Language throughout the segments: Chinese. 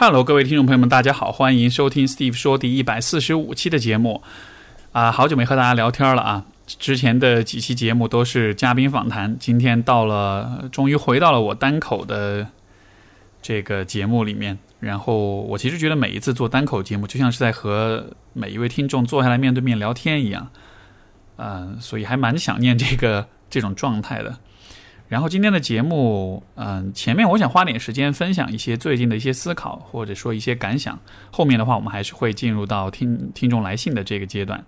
Hello，各位听众朋友们，大家好，欢迎收听 Steve 说第一百四十五期的节目。啊，好久没和大家聊天了啊！之前的几期节目都是嘉宾访谈，今天到了，终于回到了我单口的这个节目里面。然后我其实觉得每一次做单口节目，就像是在和每一位听众坐下来面对面聊天一样。嗯，所以还蛮想念这个这种状态的。然后今天的节目，嗯，前面我想花点时间分享一些最近的一些思考，或者说一些感想。后面的话，我们还是会进入到听听众来信的这个阶段。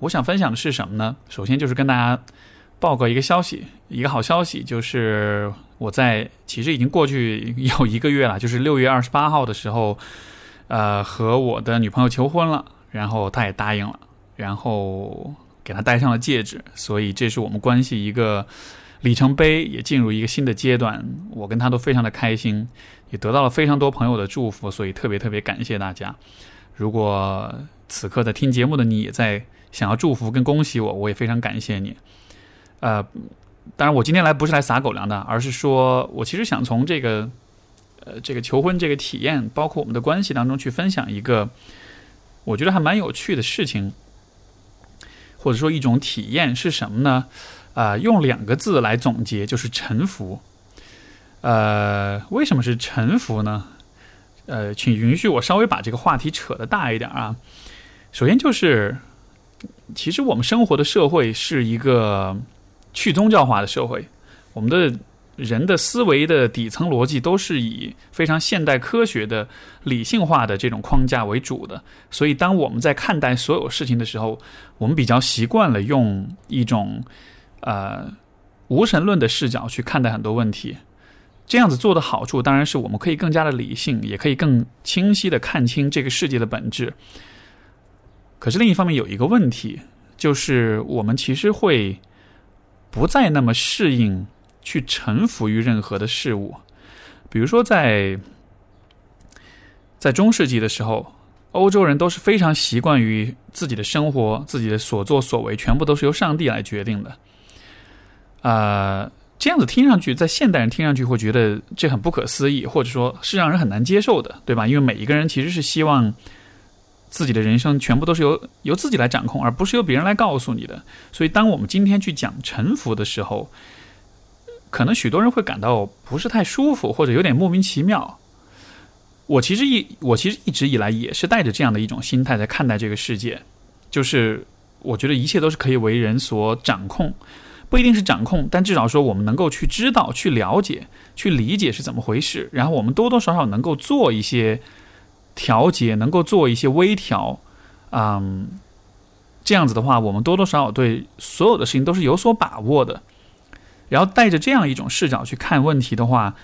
我想分享的是什么呢？首先就是跟大家。报告一个消息，一个好消息，就是我在其实已经过去有一个月了，就是六月二十八号的时候，呃，和我的女朋友求婚了，然后她也答应了，然后给她戴上了戒指，所以这是我们关系一个里程碑，也进入一个新的阶段。我跟她都非常的开心，也得到了非常多朋友的祝福，所以特别特别感谢大家。如果此刻在听节目的你也在想要祝福跟恭喜我，我也非常感谢你。呃，当然，我今天来不是来撒狗粮的，而是说我其实想从这个，呃，这个求婚这个体验，包括我们的关系当中去分享一个，我觉得还蛮有趣的事情，或者说一种体验是什么呢？啊，用两个字来总结，就是臣服。呃，为什么是臣服呢？呃，请允许我稍微把这个话题扯得大一点啊。首先就是，其实我们生活的社会是一个。去宗教化的社会，我们的人的思维的底层逻辑都是以非常现代科学的理性化的这种框架为主的，所以当我们在看待所有事情的时候，我们比较习惯了用一种呃无神论的视角去看待很多问题。这样子做的好处当然是我们可以更加的理性，也可以更清晰的看清这个世界的本质。可是另一方面有一个问题，就是我们其实会。不再那么适应去臣服于任何的事物，比如说在在中世纪的时候，欧洲人都是非常习惯于自己的生活，自己的所作所为全部都是由上帝来决定的。啊，这样子听上去，在现代人听上去会觉得这很不可思议，或者说是让人很难接受的，对吧？因为每一个人其实是希望。自己的人生全部都是由由自己来掌控，而不是由别人来告诉你的。所以，当我们今天去讲臣服的时候，可能许多人会感到不是太舒服，或者有点莫名其妙。我其实一我其实一直以来也是带着这样的一种心态在看待这个世界，就是我觉得一切都是可以为人所掌控，不一定是掌控，但至少说我们能够去知道、去了解、去理解是怎么回事，然后我们多多少少能够做一些。调节能够做一些微调，嗯，这样子的话，我们多多少少对所有的事情都是有所把握的。然后带着这样一种视角去看问题的话，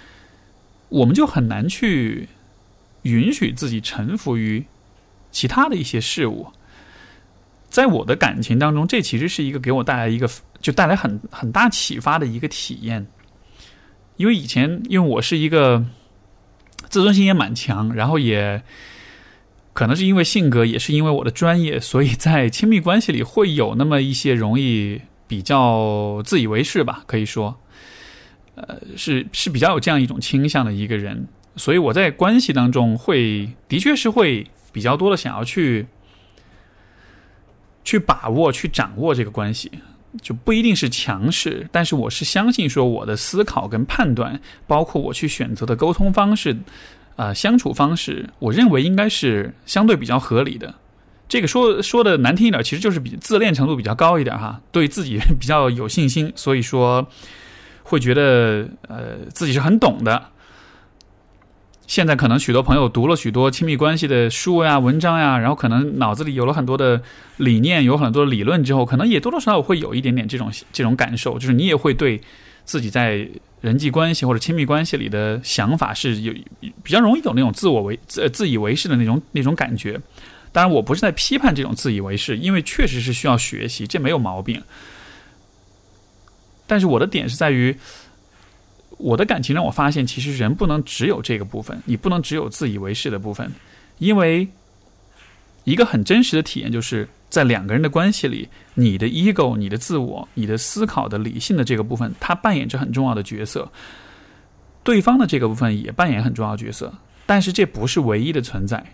我们就很难去允许自己臣服于其他的一些事物。在我的感情当中，这其实是一个给我带来一个就带来很很大启发的一个体验。因为以前，因为我是一个。自尊心也蛮强，然后也可能是因为性格，也是因为我的专业，所以在亲密关系里会有那么一些容易比较自以为是吧，可以说，呃，是是比较有这样一种倾向的一个人，所以我在关系当中会的确是会比较多的想要去去把握、去掌握这个关系。就不一定是强势，但是我是相信说我的思考跟判断，包括我去选择的沟通方式，啊，相处方式，我认为应该是相对比较合理的。这个说说的难听一点，其实就是比自恋程度比较高一点哈，对自己比较有信心，所以说会觉得呃自己是很懂的。现在可能许多朋友读了许多亲密关系的书呀、文章呀，然后可能脑子里有了很多的理念，有很多的理论之后，可能也多多少少会有一点点这种这种感受，就是你也会对自己在人际关系或者亲密关系里的想法是有比较容易有那种自我为自自以为是的那种那种感觉。当然，我不是在批判这种自以为是，因为确实是需要学习，这没有毛病。但是我的点是在于。我的感情让我发现，其实人不能只有这个部分，你不能只有自以为是的部分，因为一个很真实的体验就是在两个人的关系里，你的 ego、你的自我、你的思考的理性的这个部分，它扮演着很重要的角色，对方的这个部分也扮演很重要的角色，但是这不是唯一的存在。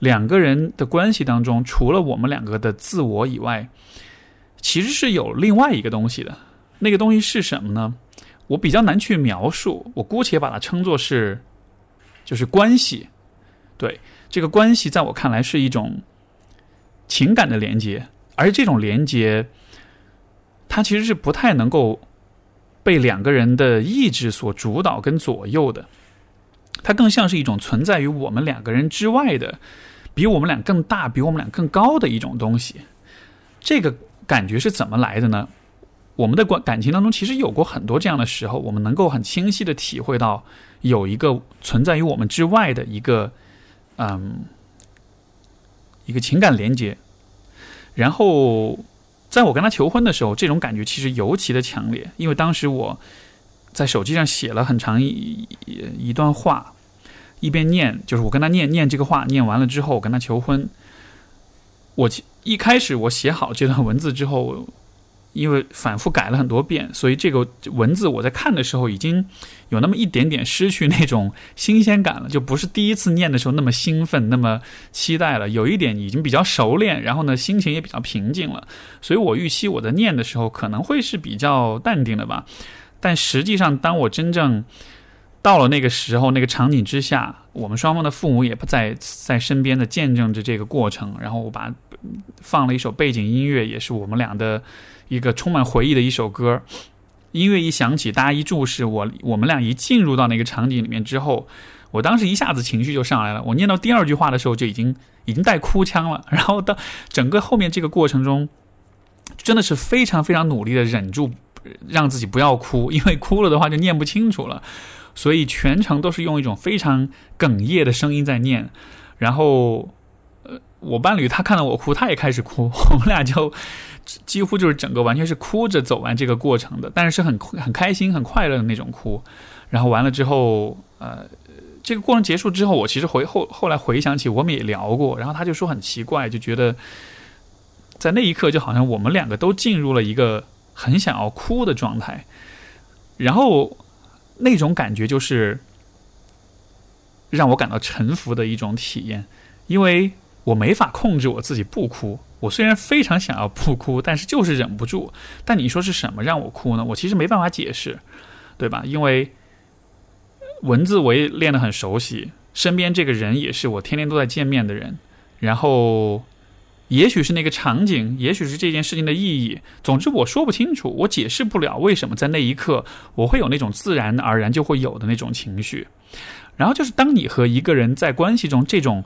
两个人的关系当中，除了我们两个的自我以外，其实是有另外一个东西的。那个东西是什么呢？我比较难去描述，我姑且把它称作是，就是关系。对这个关系，在我看来是一种情感的连接，而这种连接，它其实是不太能够被两个人的意志所主导跟左右的。它更像是一种存在于我们两个人之外的，比我们俩更大、比我们俩更高的一种东西。这个感觉是怎么来的呢？我们的关感情当中，其实有过很多这样的时候，我们能够很清晰的体会到有一个存在于我们之外的一个，嗯，一个情感连接。然后，在我跟他求婚的时候，这种感觉其实尤其的强烈，因为当时我在手机上写了很长一一段话，一边念，就是我跟他念念这个话，念完了之后，我跟他求婚。我一开始我写好这段文字之后。因为反复改了很多遍，所以这个文字我在看的时候已经有那么一点点失去那种新鲜感了，就不是第一次念的时候那么兴奋、那么期待了。有一点已经比较熟练，然后呢，心情也比较平静了。所以我预期我在念的时候可能会是比较淡定的吧。但实际上，当我真正到了那个时候、那个场景之下，我们双方的父母也不在在身边的见证着这个过程，然后我把放了一首背景音乐，也是我们俩的。一个充满回忆的一首歌，音乐一响起，大家一注视我，我们俩一进入到那个场景里面之后，我当时一下子情绪就上来了。我念到第二句话的时候，就已经已经带哭腔了。然后到整个后面这个过程中，真的是非常非常努力的忍住，让自己不要哭，因为哭了的话就念不清楚了。所以全程都是用一种非常哽咽的声音在念。然后，我伴侣他看到我哭，他也开始哭，我们俩就。几乎就是整个完全是哭着走完这个过程的，但是是很很开心、很快乐的那种哭。然后完了之后，呃，这个过程结束之后，我其实回后后来回想起，我们也聊过。然后他就说很奇怪，就觉得在那一刻就好像我们两个都进入了一个很想要哭的状态。然后那种感觉就是让我感到臣服的一种体验，因为我没法控制我自己不哭。我虽然非常想要不哭，但是就是忍不住。但你说是什么让我哭呢？我其实没办法解释，对吧？因为文字我也练得很熟悉，身边这个人也是我天天都在见面的人。然后，也许是那个场景，也许是这件事情的意义。总之，我说不清楚，我解释不了为什么在那一刻我会有那种自然而然就会有的那种情绪。然后就是当你和一个人在关系中这种。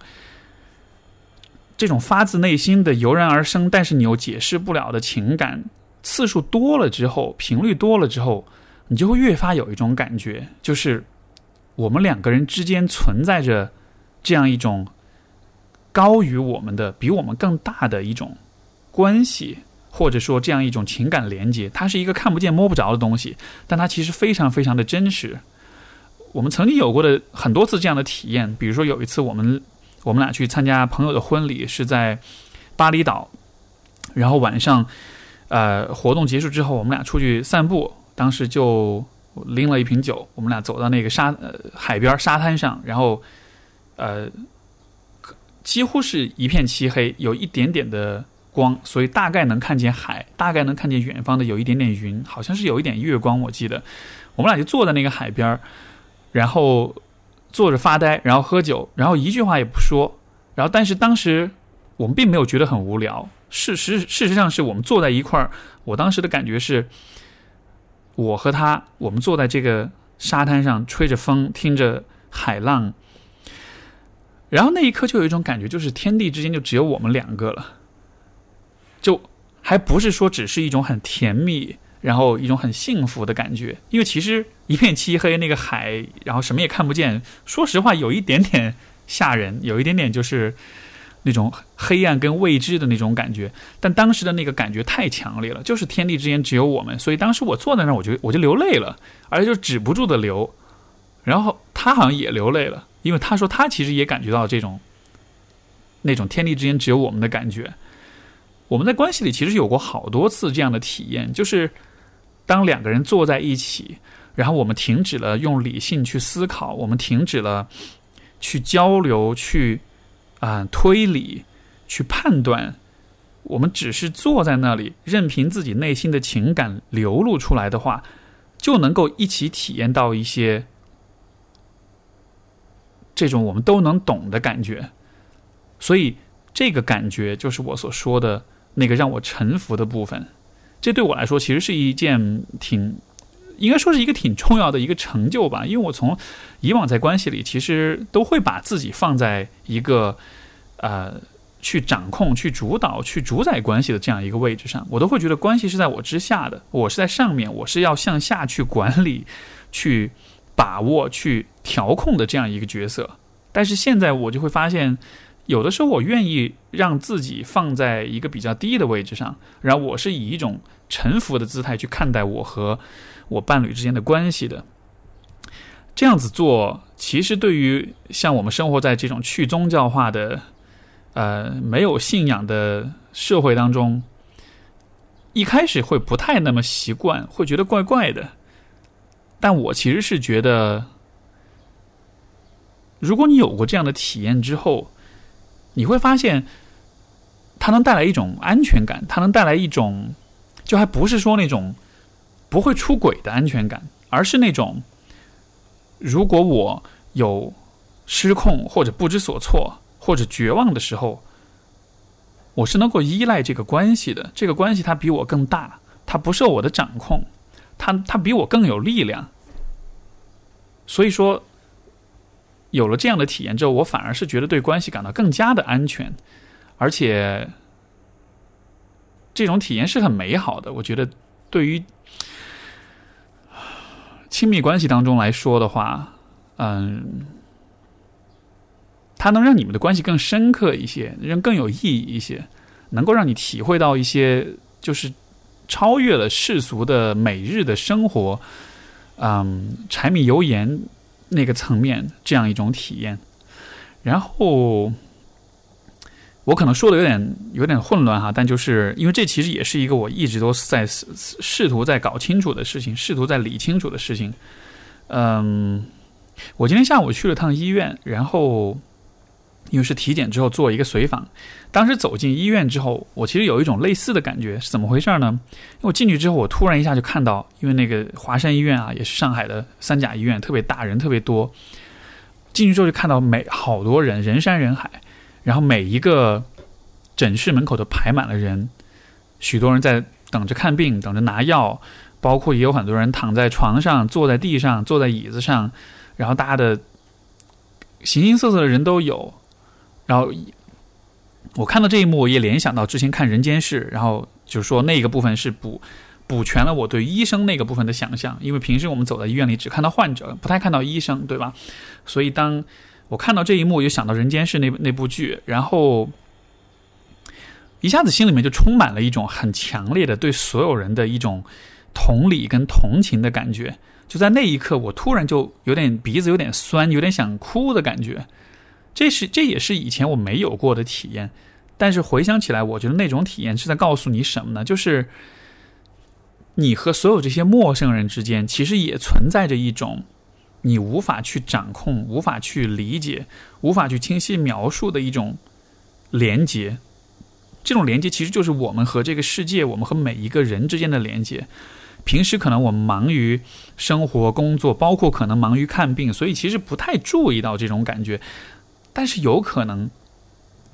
这种发自内心的油然而生，但是你又解释不了的情感，次数多了之后，频率多了之后，你就会越发有一种感觉，就是我们两个人之间存在着这样一种高于我们的、比我们更大的一种关系，或者说这样一种情感连接。它是一个看不见摸不着的东西，但它其实非常非常的真实。我们曾经有过的很多次这样的体验，比如说有一次我们。我们俩去参加朋友的婚礼，是在巴厘岛。然后晚上，呃，活动结束之后，我们俩出去散步。当时就拎了一瓶酒，我们俩走到那个沙呃海边沙滩上，然后呃，几乎是一片漆黑，有一点点的光，所以大概能看见海，大概能看见远方的有一点点云，好像是有一点月光。我记得，我们俩就坐在那个海边，然后。坐着发呆，然后喝酒，然后一句话也不说，然后但是当时我们并没有觉得很无聊。事实事实上是我们坐在一块儿，我当时的感觉是，我和他，我们坐在这个沙滩上，吹着风，听着海浪，然后那一刻就有一种感觉，就是天地之间就只有我们两个了，就还不是说只是一种很甜蜜。然后一种很幸福的感觉，因为其实一片漆黑，那个海，然后什么也看不见。说实话，有一点点吓人，有一点点就是，那种黑暗跟未知的那种感觉。但当时的那个感觉太强烈了，就是天地之间只有我们，所以当时我坐在那儿，我就我就流泪了，而且就止不住的流。然后他好像也流泪了，因为他说他其实也感觉到这种那种天地之间只有我们的感觉。我们在关系里其实有过好多次这样的体验，就是当两个人坐在一起，然后我们停止了用理性去思考，我们停止了去交流、去啊推理、去判断，我们只是坐在那里，任凭自己内心的情感流露出来的话，就能够一起体验到一些这种我们都能懂的感觉。所以，这个感觉就是我所说的。那个让我臣服的部分，这对我来说其实是一件挺，应该说是一个挺重要的一个成就吧。因为我从以往在关系里，其实都会把自己放在一个呃去掌控、去主导、去主宰关系的这样一个位置上，我都会觉得关系是在我之下的，我是在上面，我是要向下去管理、去把握、去调控的这样一个角色。但是现在我就会发现。有的时候，我愿意让自己放在一个比较低的位置上，然后我是以一种臣服的姿态去看待我和我伴侣之间的关系的。这样子做，其实对于像我们生活在这种去宗教化的、呃没有信仰的社会当中，一开始会不太那么习惯，会觉得怪怪的。但我其实是觉得，如果你有过这样的体验之后，你会发现，它能带来一种安全感，它能带来一种，就还不是说那种不会出轨的安全感，而是那种，如果我有失控或者不知所措或者绝望的时候，我是能够依赖这个关系的。这个关系它比我更大，它不受我的掌控，它它比我更有力量。所以说。有了这样的体验之后，我反而是觉得对关系感到更加的安全，而且这种体验是很美好的。我觉得对于亲密关系当中来说的话，嗯，它能让你们的关系更深刻一些，让更有意义一些，能够让你体会到一些就是超越了世俗的每日的生活，嗯，柴米油盐。那个层面，这样一种体验，然后我可能说的有点有点混乱哈，但就是因为这其实也是一个我一直都在试试图在搞清楚的事情，试图在理清楚的事情。嗯，我今天下午去了趟医院，然后。因为是体检之后做一个随访，当时走进医院之后，我其实有一种类似的感觉，是怎么回事呢？因为我进去之后，我突然一下就看到，因为那个华山医院啊，也是上海的三甲医院，特别大，人特别多。进去之后就看到每好多人，人山人海，然后每一个诊室门口都排满了人，许多人在等着看病，等着拿药，包括也有很多人躺在床上、坐在地上、坐在椅子上，然后大家的形形色色的人都有。然后我看到这一幕，我也联想到之前看《人间世》，然后就是说那个部分是补补全了我对医生那个部分的想象，因为平时我们走在医院里只看到患者，不太看到医生，对吧？所以当我看到这一幕，就想到《人间世》那那部剧，然后一下子心里面就充满了一种很强烈的对所有人的一种同理跟同情的感觉。就在那一刻，我突然就有点鼻子有点酸，有点想哭的感觉。这是这也是以前我没有过的体验，但是回想起来，我觉得那种体验是在告诉你什么呢？就是你和所有这些陌生人之间，其实也存在着一种你无法去掌控、无法去理解、无法去清晰描述的一种连接。这种连接其实就是我们和这个世界、我们和每一个人之间的连接。平时可能我们忙于生活、工作，包括可能忙于看病，所以其实不太注意到这种感觉。但是有可能，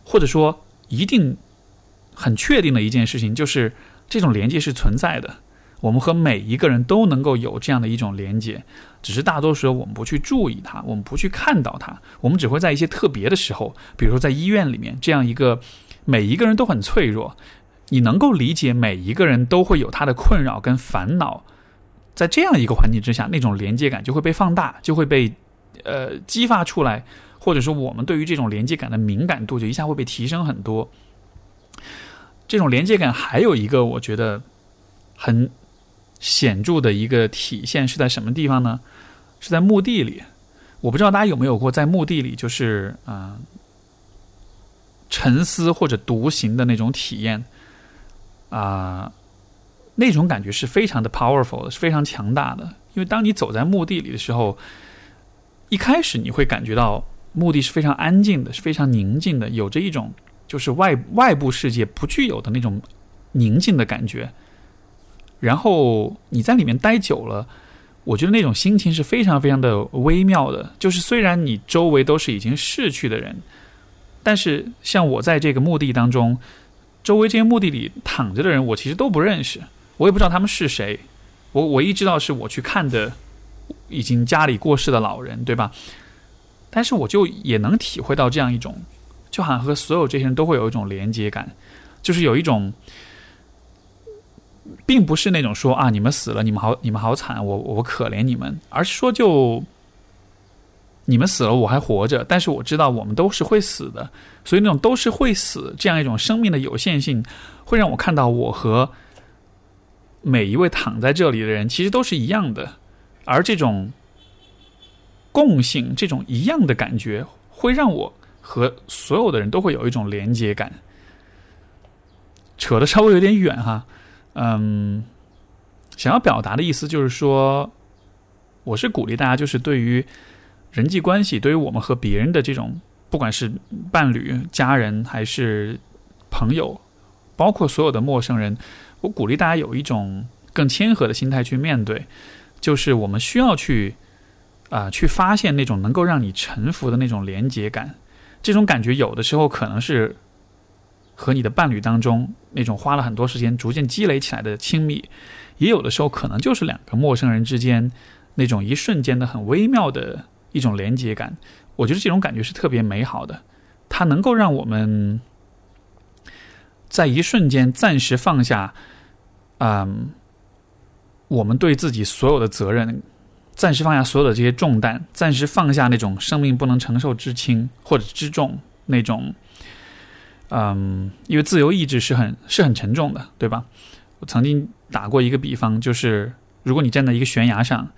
或者说一定很确定的一件事情，就是这种连接是存在的。我们和每一个人都能够有这样的一种连接，只是大多时候我们不去注意它，我们不去看到它，我们只会在一些特别的时候，比如说在医院里面，这样一个每一个人都很脆弱，你能够理解每一个人都会有他的困扰跟烦恼，在这样一个环境之下，那种连接感就会被放大，就会被呃激发出来。或者说我们对于这种连接感的敏感度就一下会被提升很多。这种连接感还有一个我觉得很显著的一个体现是在什么地方呢？是在墓地里。我不知道大家有没有过在墓地里，就是啊沉思或者独行的那种体验啊，那种感觉是非常的 powerful，的是非常强大的。因为当你走在墓地里的时候，一开始你会感觉到墓地是非常安静的，是非常宁静的，有着一种就是外外部世界不具有的那种宁静的感觉。然后你在里面待久了。我觉得那种心情是非常非常的微妙的，就是虽然你周围都是已经逝去的人，但是像我在这个墓地当中，周围这些墓地里躺着的人，我其实都不认识，我也不知道他们是谁。我唯一知道是我去看的已经家里过世的老人，对吧？但是我就也能体会到这样一种，就好像和所有这些人都会有一种连接感，就是有一种。并不是那种说啊，你们死了，你们好，你们好惨，我我可怜你们，而是说就你们死了，我还活着，但是我知道我们都是会死的，所以那种都是会死这样一种生命的有限性，会让我看到我和每一位躺在这里的人其实都是一样的，而这种共性，这种一样的感觉，会让我和所有的人都会有一种连接感。扯的稍微有点远哈。嗯，想要表达的意思就是说，我是鼓励大家，就是对于人际关系，对于我们和别人的这种，不管是伴侣、家人还是朋友，包括所有的陌生人，我鼓励大家有一种更谦和的心态去面对，就是我们需要去啊，去发现那种能够让你臣服的那种连接感，这种感觉有的时候可能是。和你的伴侣当中那种花了很多时间逐渐积累起来的亲密，也有的时候可能就是两个陌生人之间那种一瞬间的很微妙的一种连接感。我觉得这种感觉是特别美好的，它能够让我们在一瞬间暂时放下，嗯，我们对自己所有的责任，暂时放下所有的这些重担，暂时放下那种生命不能承受之轻或者之重那种。嗯，因为自由意志是很是很沉重的，对吧？我曾经打过一个比方，就是如果你站在一个悬崖上，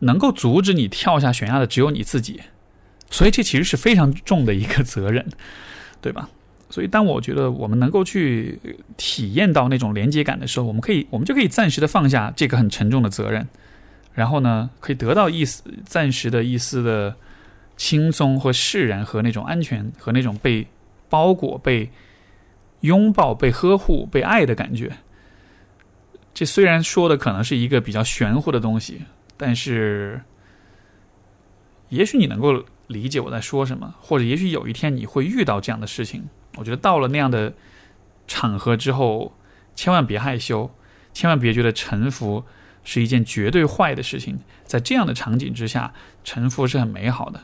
能够阻止你跳下悬崖的只有你自己，所以这其实是非常重的一个责任，对吧？所以当我觉得我们能够去体验到那种连接感的时候，我们可以，我们就可以暂时的放下这个很沉重的责任，然后呢，可以得到一丝暂时的一丝的。轻松和释然和那种安全和那种被包裹、被拥抱、被呵护、被爱的感觉。这虽然说的可能是一个比较玄乎的东西，但是也许你能够理解我在说什么，或者也许有一天你会遇到这样的事情。我觉得到了那样的场合之后，千万别害羞，千万别觉得臣服是一件绝对坏的事情。在这样的场景之下，臣服是很美好的。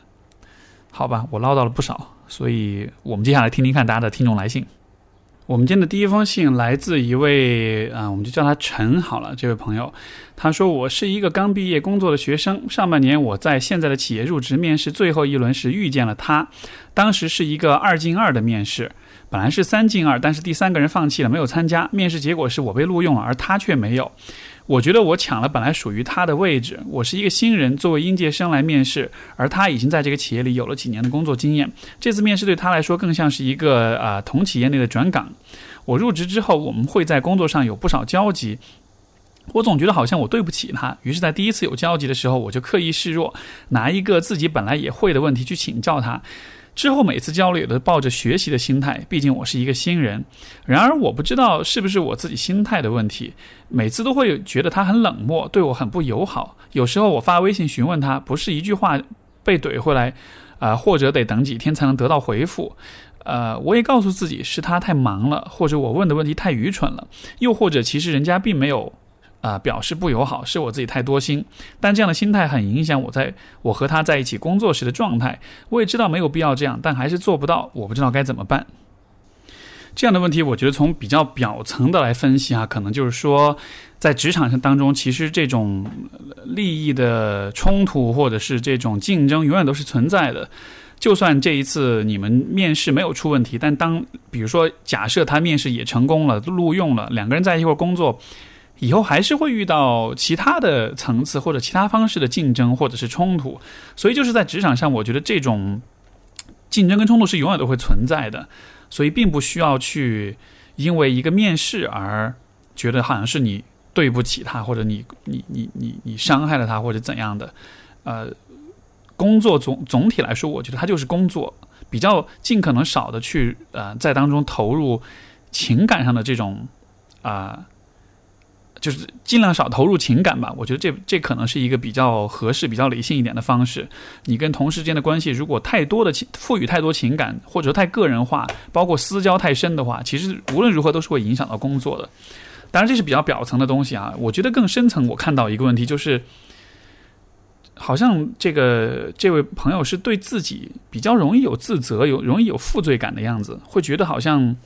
好吧，我唠叨了不少，所以我们接下来听听看大家的听众来信。我们今天的第一封信来自一位啊，我们就叫他陈好了。这位朋友，他说：“我是一个刚毕业工作的学生，上半年我在现在的企业入职面试最后一轮时遇见了他，当时是一个二进二的面试，本来是三进二，但是第三个人放弃了，没有参加。面试结果是我被录用了，而他却没有。”我觉得我抢了本来属于他的位置。我是一个新人，作为应届生来面试，而他已经在这个企业里有了几年的工作经验。这次面试对他来说更像是一个啊同企业内的转岗。我入职之后，我们会在工作上有不少交集。我总觉得好像我对不起他，于是，在第一次有交集的时候，我就刻意示弱，拿一个自己本来也会的问题去请教他。之后每次交流都抱着学习的心态，毕竟我是一个新人。然而我不知道是不是我自己心态的问题，每次都会觉得他很冷漠，对我很不友好。有时候我发微信询问他，不是一句话被怼回来，啊，或者得等几天才能得到回复。呃，我也告诉自己是他太忙了，或者我问的问题太愚蠢了，又或者其实人家并没有。啊，表示不友好，是我自己太多心。但这样的心态很影响我在我和他在一起工作时的状态。我也知道没有必要这样，但还是做不到。我不知道该怎么办。这样的问题，我觉得从比较表层的来分析啊，可能就是说，在职场上当中，其实这种利益的冲突或者是这种竞争，永远都是存在的。就算这一次你们面试没有出问题，但当比如说假设他面试也成功了，录用了，两个人在一块工作。以后还是会遇到其他的层次或者其他方式的竞争或者是冲突，所以就是在职场上，我觉得这种竞争跟冲突是永远都会存在的，所以并不需要去因为一个面试而觉得好像是你对不起他，或者你你你你你伤害了他或者怎样的。呃，工作总总体来说，我觉得它就是工作，比较尽可能少的去呃在当中投入情感上的这种啊。就是尽量少投入情感吧，我觉得这这可能是一个比较合适、比较理性一点的方式。你跟同事间的关系，如果太多的情赋予太多情感，或者说太个人化，包括私交太深的话，其实无论如何都是会影响到工作的。当然，这是比较表层的东西啊。我觉得更深层，我看到一个问题就是，好像这个这位朋友是对自己比较容易有自责、有容易有负罪感的样子，会觉得好像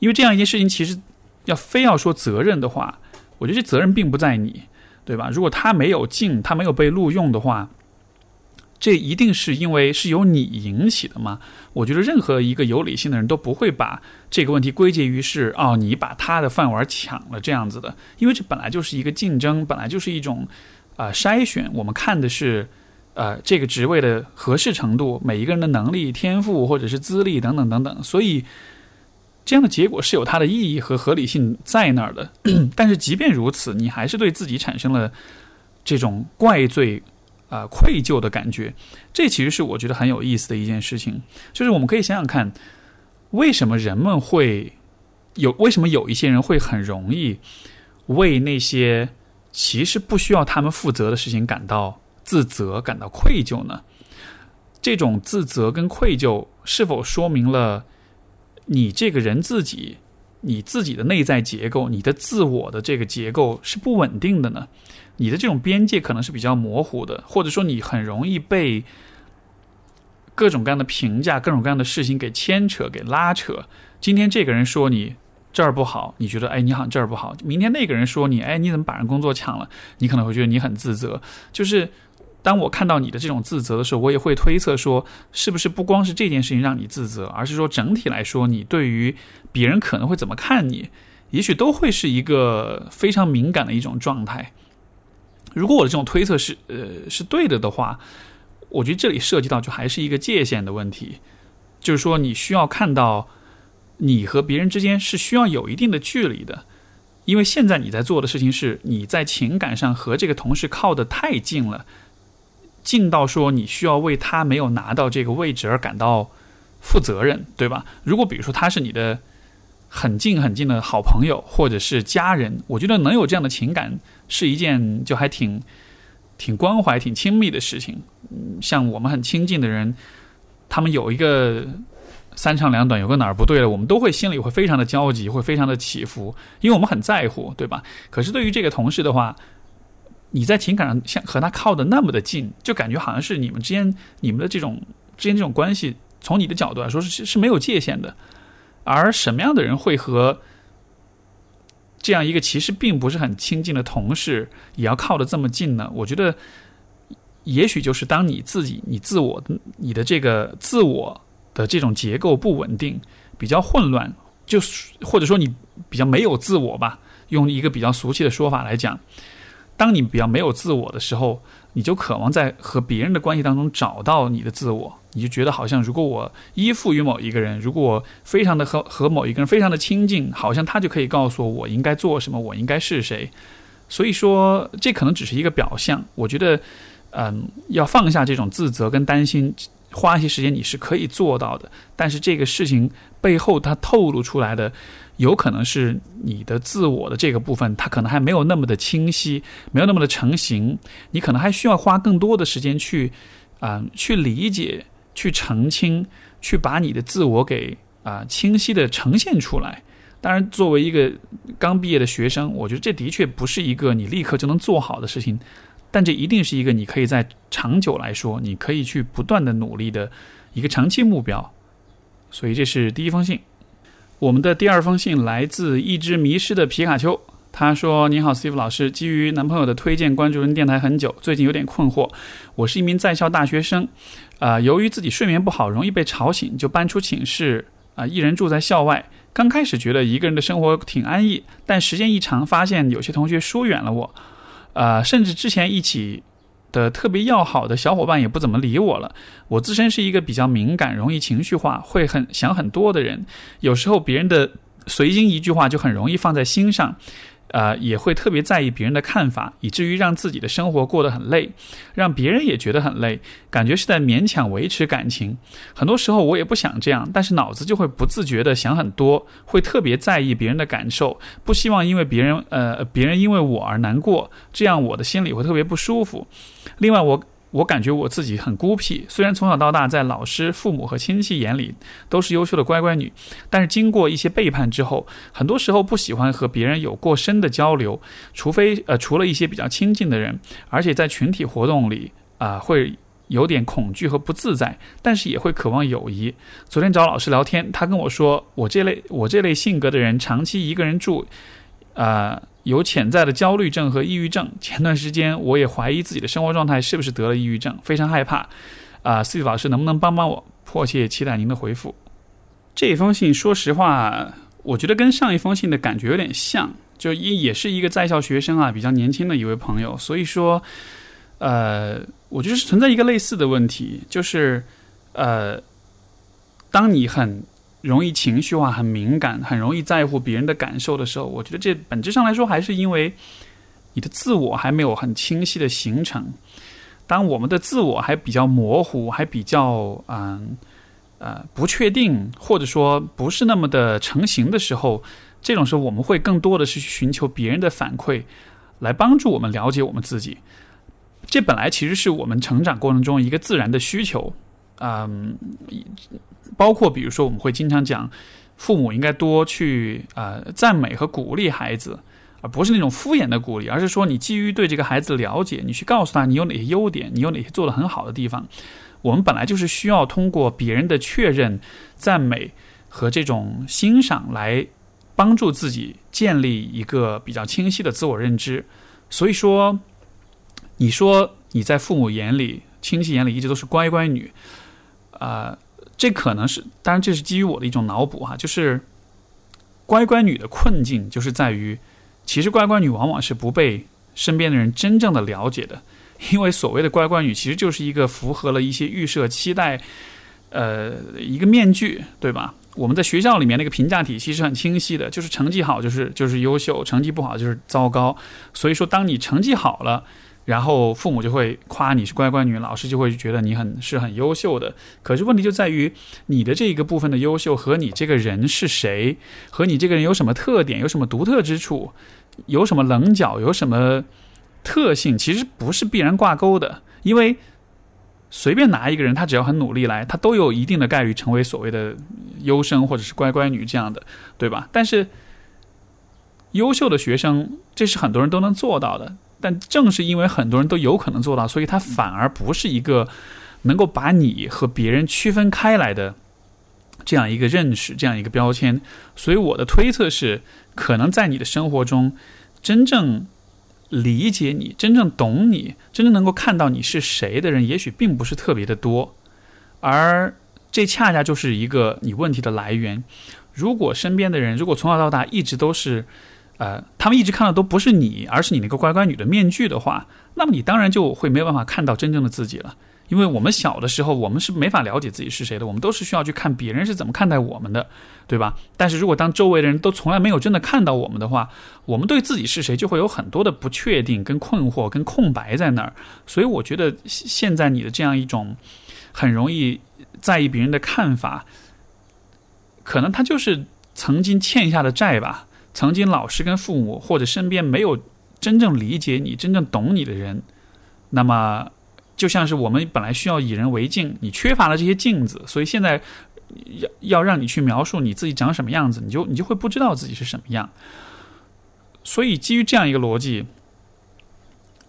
因为这样一件事情，其实要非要说责任的话。我觉得这责任并不在你，对吧？如果他没有进，他没有被录用的话，这一定是因为是由你引起的吗？我觉得任何一个有理性的人都不会把这个问题归结于是哦，你把他的饭碗抢了这样子的，因为这本来就是一个竞争，本来就是一种啊筛选。我们看的是呃这个职位的合适程度，每一个人的能力、天赋或者是资历等等等等，所以。这样的结果是有它的意义和合理性在那儿的，但是即便如此，你还是对自己产生了这种怪罪、啊愧疚的感觉。这其实是我觉得很有意思的一件事情，就是我们可以想想看，为什么人们会有？为什么有一些人会很容易为那些其实不需要他们负责的事情感到自责、感到愧疚呢？这种自责跟愧疚是否说明了？你这个人自己，你自己的内在结构，你的自我的这个结构是不稳定的呢？你的这种边界可能是比较模糊的，或者说你很容易被各种各样的评价、各种各样的事情给牵扯、给拉扯。今天这个人说你这儿不好，你觉得哎，你好像这儿不好；明天那个人说你哎，你怎么把人工作抢了？你可能会觉得你很自责，就是。当我看到你的这种自责的时候，我也会推测说，是不是不光是这件事情让你自责，而是说整体来说，你对于别人可能会怎么看你，也许都会是一个非常敏感的一种状态。如果我的这种推测是呃是对的的话，我觉得这里涉及到就还是一个界限的问题，就是说你需要看到你和别人之间是需要有一定的距离的，因为现在你在做的事情是你在情感上和这个同事靠得太近了。近到说你需要为他没有拿到这个位置而感到负责任，对吧？如果比如说他是你的很近很近的好朋友或者是家人，我觉得能有这样的情感是一件就还挺挺关怀、挺亲密的事情。像我们很亲近的人，他们有一个三长两短，有个哪儿不对了，我们都会心里会非常的焦急，会非常的起伏，因为我们很在乎，对吧？可是对于这个同事的话，你在情感上像和他靠的那么的近，就感觉好像是你们之间、你们的这种之间这种关系，从你的角度来说是是没有界限的。而什么样的人会和这样一个其实并不是很亲近的同事也要靠得这么近呢？我觉得，也许就是当你自己、你自我、你的这个自我的这种结构不稳定、比较混乱，就或者说你比较没有自我吧，用一个比较俗气的说法来讲。当你比较没有自我的时候，你就渴望在和别人的关系当中找到你的自我。你就觉得好像，如果我依附于某一个人，如果我非常的和和某一个人非常的亲近，好像他就可以告诉我我应该做什么，我应该是谁。所以说，这可能只是一个表象。我觉得，嗯，要放下这种自责跟担心，花一些时间你是可以做到的。但是这个事情背后，它透露出来的。有可能是你的自我的这个部分，它可能还没有那么的清晰，没有那么的成型。你可能还需要花更多的时间去，啊，去理解、去澄清、去把你的自我给啊清晰的呈现出来。当然，作为一个刚毕业的学生，我觉得这的确不是一个你立刻就能做好的事情，但这一定是一个你可以在长久来说，你可以去不断的努力的一个长期目标。所以，这是第一封信。我们的第二封信来自一只迷失的皮卡丘。他说：“你好，Steve 老师，基于男朋友的推荐，关注人电台很久，最近有点困惑。我是一名在校大学生，啊，由于自己睡眠不好，容易被吵醒，就搬出寝室，啊，一人住在校外。刚开始觉得一个人的生活挺安逸，但时间一长，发现有些同学疏远了我，啊，甚至之前一起。”的特别要好的小伙伴也不怎么理我了。我自身是一个比较敏感、容易情绪化、会很想很多的人，有时候别人的随心一句话就很容易放在心上。呃，也会特别在意别人的看法，以至于让自己的生活过得很累，让别人也觉得很累，感觉是在勉强维持感情。很多时候我也不想这样，但是脑子就会不自觉的想很多，会特别在意别人的感受，不希望因为别人呃别人因为我而难过，这样我的心里会特别不舒服。另外我。我感觉我自己很孤僻，虽然从小到大在老师、父母和亲戚眼里都是优秀的乖乖女，但是经过一些背叛之后，很多时候不喜欢和别人有过深的交流，除非呃除了一些比较亲近的人，而且在群体活动里啊会有点恐惧和不自在，但是也会渴望友谊。昨天找老师聊天，他跟我说，我这类我这类性格的人长期一个人住，啊。有潜在的焦虑症和抑郁症。前段时间我也怀疑自己的生活状态是不是得了抑郁症，非常害怕。啊，思雨老师能不能帮帮我？迫切期待您的回复。这封信，说实话，我觉得跟上一封信的感觉有点像，就也也是一个在校学生啊，比较年轻的一位朋友。所以说，呃，我觉得是存在一个类似的问题，就是呃，当你很。容易情绪化、很敏感、很容易在乎别人的感受的时候，我觉得这本质上来说还是因为你的自我还没有很清晰的形成。当我们的自我还比较模糊、还比较嗯呃不确定，或者说不是那么的成型的时候，这种时候我们会更多的是寻求别人的反馈，来帮助我们了解我们自己。这本来其实是我们成长过程中一个自然的需求，嗯。包括比如说，我们会经常讲，父母应该多去呃赞美和鼓励孩子，而不是那种敷衍的鼓励，而是说你基于对这个孩子的了解，你去告诉他你有哪些优点，你有哪些做得很好的地方。我们本来就是需要通过别人的确认、赞美和这种欣赏来帮助自己建立一个比较清晰的自我认知。所以说，你说你在父母眼里、亲戚眼里一直都是乖乖女，啊。这可能是，当然这是基于我的一种脑补哈，就是乖乖女的困境就是在于，其实乖乖女往往是不被身边的人真正的了解的，因为所谓的乖乖女其实就是一个符合了一些预设期待，呃，一个面具，对吧？我们在学校里面那个评价体系是很清晰的，就是成绩好就是就是优秀，成绩不好就是糟糕，所以说当你成绩好了。然后父母就会夸你是乖乖女，老师就会觉得你很是很优秀的。可是问题就在于你的这一个部分的优秀和你这个人是谁，和你这个人有什么特点，有什么独特之处，有什么棱角，有什么特性，其实不是必然挂钩的。因为随便拿一个人，他只要很努力来，他都有一定的概率成为所谓的优生或者是乖乖女这样的，对吧？但是优秀的学生，这是很多人都能做到的。但正是因为很多人都有可能做到，所以它反而不是一个能够把你和别人区分开来的这样一个认识，这样一个标签。所以我的推测是，可能在你的生活中，真正理解你、真正懂你、真正能够看到你是谁的人，也许并不是特别的多。而这恰恰就是一个你问题的来源。如果身边的人，如果从小到大一直都是。呃，他们一直看到都不是你，而是你那个乖乖女的面具的话，那么你当然就会没有办法看到真正的自己了。因为我们小的时候，我们是没法了解自己是谁的，我们都是需要去看别人是怎么看待我们的，对吧？但是如果当周围的人都从来没有真的看到我们的话，我们对自己是谁就会有很多的不确定、跟困惑、跟空白在那儿。所以我觉得现在你的这样一种很容易在意别人的看法，可能他就是曾经欠下的债吧。曾经老师跟父母或者身边没有真正理解你、真正懂你的人，那么就像是我们本来需要以人为镜，你缺乏了这些镜子，所以现在要要让你去描述你自己长什么样子，你就你就会不知道自己是什么样。所以基于这样一个逻辑，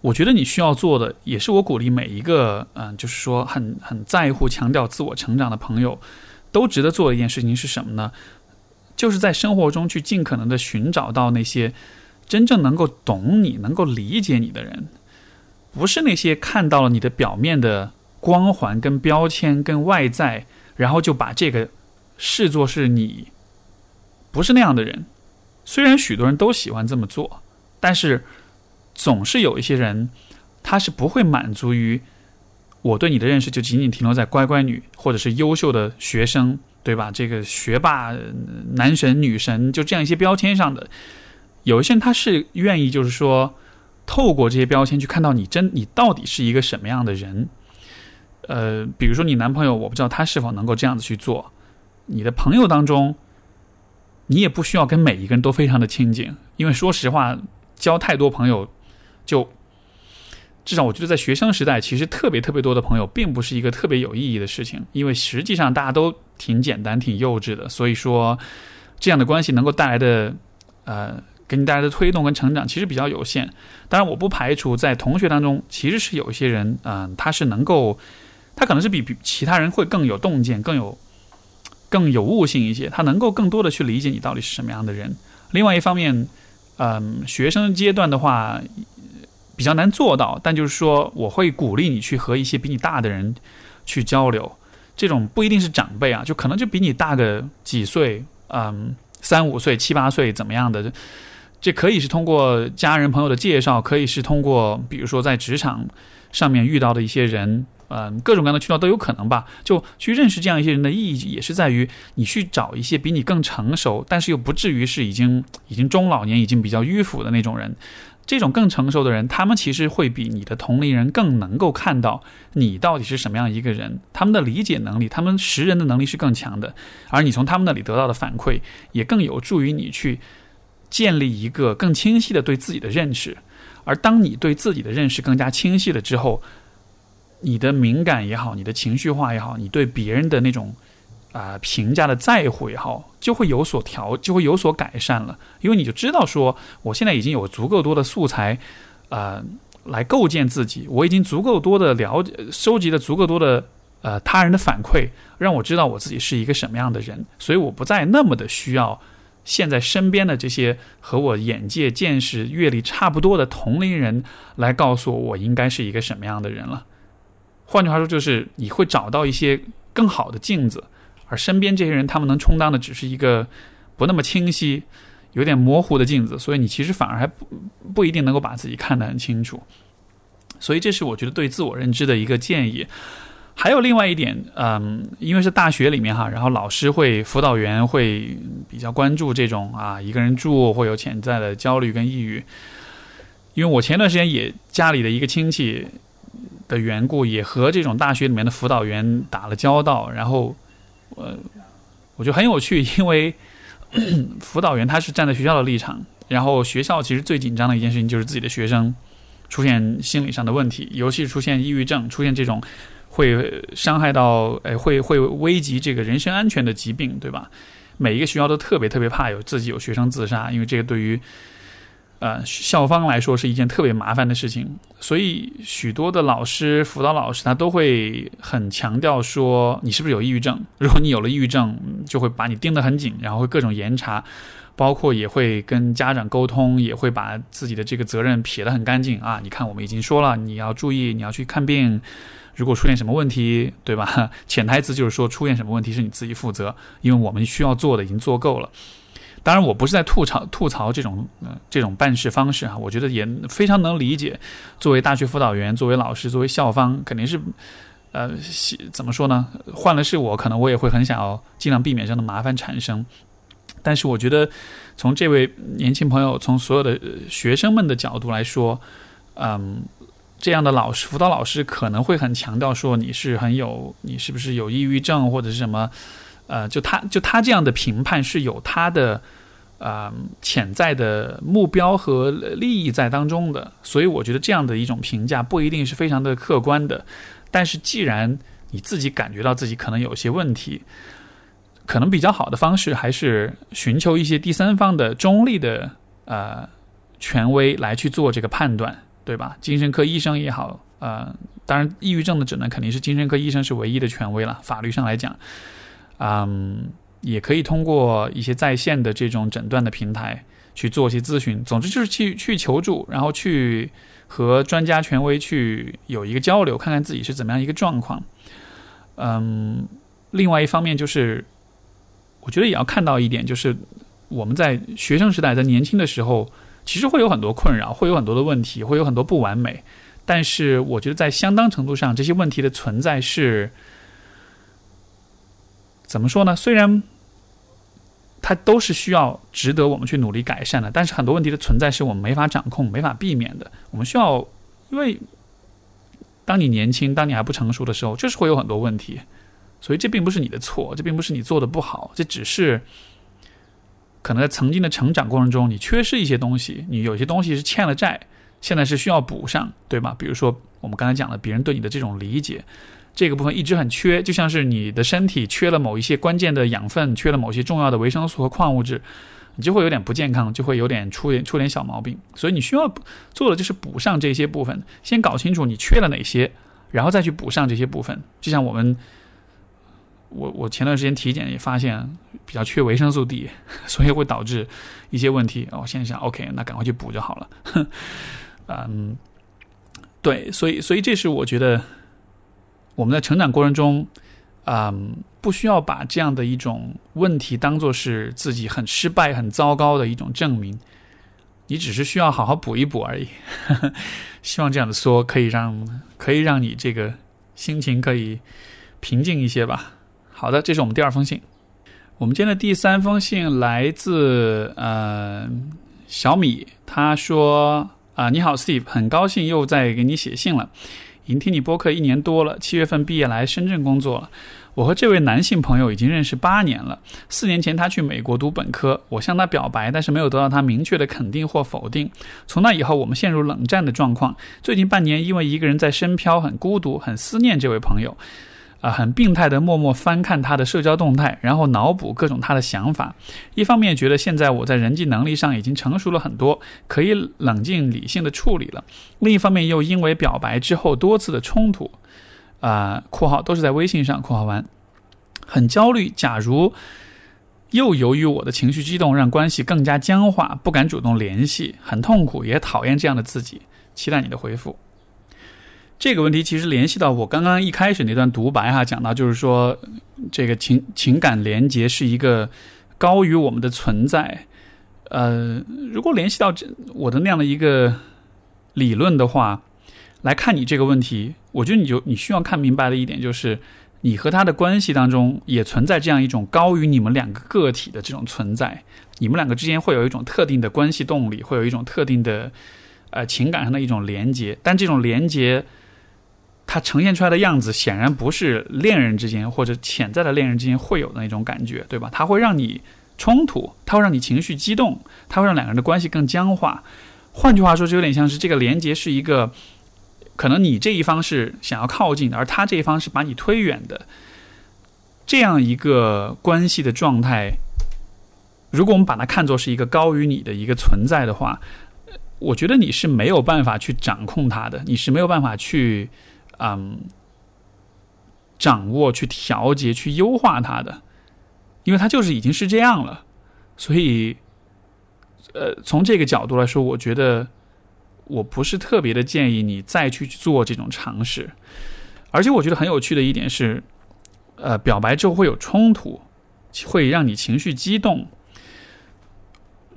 我觉得你需要做的，也是我鼓励每一个嗯，就是说很很在乎、强调自我成长的朋友，都值得做的一件事情是什么呢？就是在生活中去尽可能的寻找到那些真正能够懂你、能够理解你的人，不是那些看到了你的表面的光环、跟标签、跟外在，然后就把这个视作是你，不是那样的人。虽然许多人都喜欢这么做，但是总是有一些人，他是不会满足于我对你的认识就仅仅停留在乖乖女或者是优秀的学生。对吧？这个学霸、男神、女神，就这样一些标签上的，有一些人他是愿意，就是说，透过这些标签去看到你真，你到底是一个什么样的人。呃，比如说你男朋友，我不知道他是否能够这样子去做。你的朋友当中，你也不需要跟每一个人都非常的亲近，因为说实话，交太多朋友就。至少我觉得，在学生时代，其实特别特别多的朋友，并不是一个特别有意义的事情，因为实际上大家都挺简单、挺幼稚的。所以说，这样的关系能够带来的，呃，给你带来的推动跟成长，其实比较有限。当然，我不排除在同学当中，其实是有一些人，嗯，他是能够，他可能是比比其他人会更有洞见、更有更有悟性一些，他能够更多的去理解你到底是什么样的人。另外一方面，嗯，学生阶段的话。比较难做到，但就是说，我会鼓励你去和一些比你大的人去交流。这种不一定是长辈啊，就可能就比你大个几岁，嗯，三五岁、七八岁怎么样的？这可以是通过家人朋友的介绍，可以是通过，比如说在职场上面遇到的一些人，嗯，各种各样的渠道都有可能吧。就去认识这样一些人的意义，也是在于你去找一些比你更成熟，但是又不至于是已经已经中老年、已经比较迂腐的那种人。这种更成熟的人，他们其实会比你的同龄人更能够看到你到底是什么样一个人，他们的理解能力，他们识人的能力是更强的，而你从他们那里得到的反馈，也更有助于你去建立一个更清晰的对自己的认识。而当你对自己的认识更加清晰了之后，你的敏感也好，你的情绪化也好，你对别人的那种。啊，评价的在乎也好，就会有所调，就会有所改善了。因为你就知道说，我现在已经有足够多的素材，呃，来构建自己。我已经足够多的了解，收集了足够多的呃他人的反馈，让我知道我自己是一个什么样的人。所以我不再那么的需要现在身边的这些和我眼界、见识、阅历差不多的同龄人来告诉我我应该是一个什么样的人了。换句话说，就是你会找到一些更好的镜子。而身边这些人，他们能充当的只是一个不那么清晰、有点模糊的镜子，所以你其实反而还不不一定能够把自己看得很清楚。所以这是我觉得对自我认知的一个建议。还有另外一点，嗯，因为是大学里面哈，然后老师会、辅导员会比较关注这种啊一个人住会有潜在的焦虑跟抑郁。因为我前段时间也家里的一个亲戚的缘故，也和这种大学里面的辅导员打了交道，然后。呃，我觉得很有趣，因为 辅导员他是站在学校的立场，然后学校其实最紧张的一件事情就是自己的学生出现心理上的问题，尤其是出现抑郁症，出现这种会伤害到，哎，会会危及这个人身安全的疾病，对吧？每一个学校都特别特别怕有自己有学生自杀，因为这个对于。呃，校方来说是一件特别麻烦的事情，所以许多的老师、辅导老师他都会很强调说，你是不是有抑郁症？如果你有了抑郁症，就会把你盯得很紧，然后会各种严查，包括也会跟家长沟通，也会把自己的这个责任撇得很干净啊。你看，我们已经说了，你要注意，你要去看病，如果出现什么问题，对吧？潜台词就是说，出现什么问题是你自己负责，因为我们需要做的已经做够了。当然，我不是在吐槽吐槽这种呃这种办事方式哈，我觉得也非常能理解。作为大学辅导员，作为老师，作为校方，肯定是呃怎么说呢？换了是我，可能我也会很想要尽量避免这样的麻烦产生。但是，我觉得从这位年轻朋友，从所有的学生们的角度来说，嗯，这样的老师辅导老师可能会很强调说你是很有，你是不是有抑郁症或者是什么？呃，就他就他这样的评判是有他的呃潜在的目标和利益在当中的，所以我觉得这样的一种评价不一定是非常的客观的。但是既然你自己感觉到自己可能有些问题，可能比较好的方式还是寻求一些第三方的中立的呃权威来去做这个判断，对吧？精神科医生也好，呃，当然抑郁症的诊断肯定是精神科医生是唯一的权威了，法律上来讲。嗯，也可以通过一些在线的这种诊断的平台去做一些咨询。总之就是去去求助，然后去和专家权威去有一个交流，看看自己是怎么样一个状况。嗯，另外一方面就是，我觉得也要看到一点，就是我们在学生时代，在年轻的时候，其实会有很多困扰，会有很多的问题，会有很多不完美。但是，我觉得在相当程度上，这些问题的存在是怎么说呢？虽然它都是需要值得我们去努力改善的，但是很多问题的存在是我们没法掌控、没法避免的。我们需要，因为当你年轻、当你还不成熟的时候，就是会有很多问题。所以，这并不是你的错，这并不是你做的不好，这只是可能在曾经的成长过程中，你缺失一些东西，你有些东西是欠了债。现在是需要补上，对吧？比如说我们刚才讲的，别人对你的这种理解，这个部分一直很缺，就像是你的身体缺了某一些关键的养分，缺了某些重要的维生素和矿物质，你就会有点不健康，就会有点出点出点小毛病。所以你需要做的就是补上这些部分，先搞清楚你缺了哪些，然后再去补上这些部分。就像我们，我我前段时间体检也发现比较缺维生素 D，所以会导致一些问题。我现在想，OK，那赶快去补就好了。嗯，对，所以，所以这是我觉得我们在成长过程中，嗯，不需要把这样的一种问题当做是自己很失败、很糟糕的一种证明。你只是需要好好补一补而已。希望这样的说可以让可以让你这个心情可以平静一些吧。好的，这是我们第二封信。我们今天的第三封信来自呃小米，他说。啊，你好，Steve，很高兴又在给你写信了。已经听你播客一年多了，七月份毕业来深圳工作了。我和这位男性朋友已经认识八年了。四年前他去美国读本科，我向他表白，但是没有得到他明确的肯定或否定。从那以后，我们陷入冷战的状况。最近半年，因为一个人在深漂，很孤独，很思念这位朋友。啊，很病态的默默翻看他的社交动态，然后脑补各种他的想法。一方面觉得现在我在人际能力上已经成熟了很多，可以冷静理性的处理了；另一方面又因为表白之后多次的冲突，啊（括号都是在微信上）（括号完），很焦虑。假如又由于我的情绪激动，让关系更加僵化，不敢主动联系，很痛苦，也讨厌这样的自己。期待你的回复。这个问题其实联系到我刚刚一开始那段独白哈，讲到就是说，这个情情感连接是一个高于我们的存在。呃，如果联系到这我的那样的一个理论的话，来看你这个问题，我觉得你就你需要看明白的一点就是，你和他的关系当中也存在这样一种高于你们两个个体的这种存在，你们两个之间会有一种特定的关系动力，会有一种特定的呃情感上的一种连接，但这种连接。它呈现出来的样子显然不是恋人之间或者潜在的恋人之间会有的那种感觉，对吧？它会让你冲突，它会让你情绪激动，它会让两个人的关系更僵化。换句话说，就有点像是这个连接是一个，可能你这一方是想要靠近的，而他这一方是把你推远的，这样一个关系的状态。如果我们把它看作是一个高于你的一个存在的话，我觉得你是没有办法去掌控它的，你是没有办法去。嗯，掌握、去调节、去优化它的，因为它就是已经是这样了，所以，呃，从这个角度来说，我觉得我不是特别的建议你再去做这种尝试。而且，我觉得很有趣的一点是，呃，表白之后会有冲突，会让你情绪激动。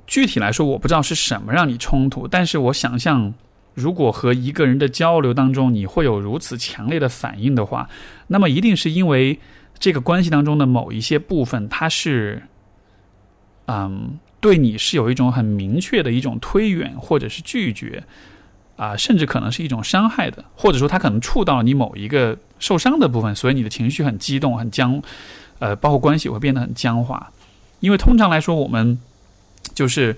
具体来说，我不知道是什么让你冲突，但是我想象。如果和一个人的交流当中，你会有如此强烈的反应的话，那么一定是因为这个关系当中的某一些部分，它是，嗯，对你是有一种很明确的一种推远或者是拒绝，啊，甚至可能是一种伤害的，或者说他可能触到了你某一个受伤的部分，所以你的情绪很激动、很僵，呃，包括关系会变得很僵化。因为通常来说，我们就是。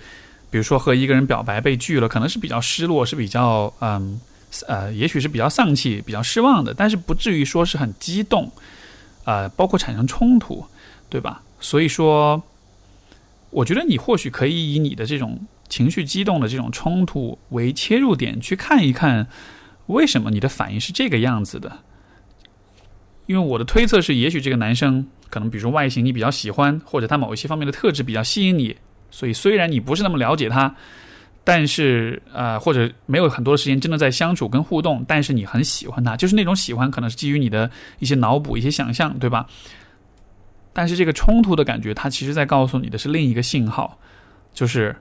比如说和一个人表白被拒了，可能是比较失落，是比较嗯呃，也许是比较丧气、比较失望的，但是不至于说是很激动，呃，包括产生冲突，对吧？所以说，我觉得你或许可以以你的这种情绪激动的这种冲突为切入点，去看一看为什么你的反应是这个样子的。因为我的推测是，也许这个男生可能比如说外形你比较喜欢，或者他某一些方面的特质比较吸引你，所以虽然你不是那么了解他，但是呃，或者没有很多的时间真的在相处跟互动，但是你很喜欢他，就是那种喜欢可能是基于你的一些脑补、一些想象，对吧？但是这个冲突的感觉，它其实在告诉你的是另一个信号，就是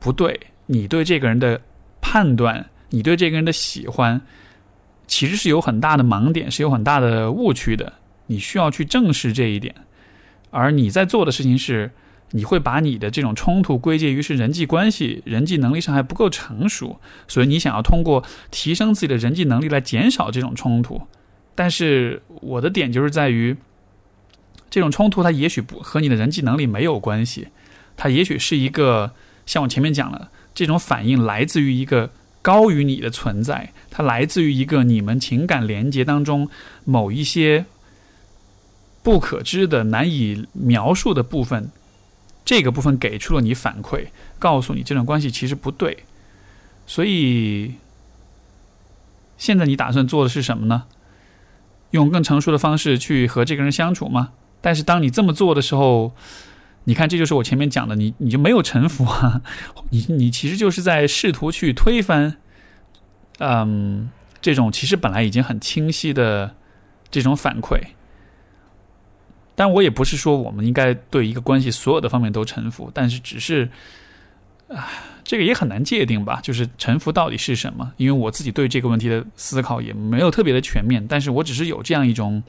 不对，你对这个人的判断，你对这个人的喜欢，其实是有很大的盲点，是有很大的误区的。你需要去正视这一点，而你在做的事情是，你会把你的这种冲突归结于是人际关系、人际能力上还不够成熟，所以你想要通过提升自己的人际能力来减少这种冲突。但是我的点就是在于。这种冲突，它也许不和你的人际能力没有关系，它也许是一个像我前面讲了，这种反应来自于一个高于你的存在，它来自于一个你们情感连接当中某一些不可知的、难以描述的部分，这个部分给出了你反馈，告诉你这段关系其实不对，所以现在你打算做的是什么呢？用更成熟的方式去和这个人相处吗？但是当你这么做的时候，你看，这就是我前面讲的，你你就没有臣服啊，你你其实就是在试图去推翻，嗯，这种其实本来已经很清晰的这种反馈。但我也不是说我们应该对一个关系所有的方面都臣服，但是只是，啊，这个也很难界定吧？就是臣服到底是什么？因为我自己对这个问题的思考也没有特别的全面，但是我只是有这样一种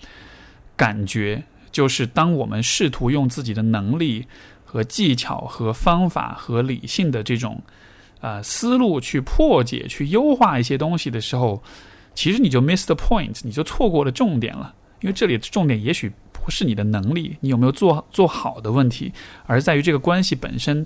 感觉。就是当我们试图用自己的能力和技巧和方法和理性的这种呃思路去破解、去优化一些东西的时候，其实你就 miss the point，你就错过了重点了。因为这里的重点也许不是你的能力，你有没有做做好的问题，而在于这个关系本身，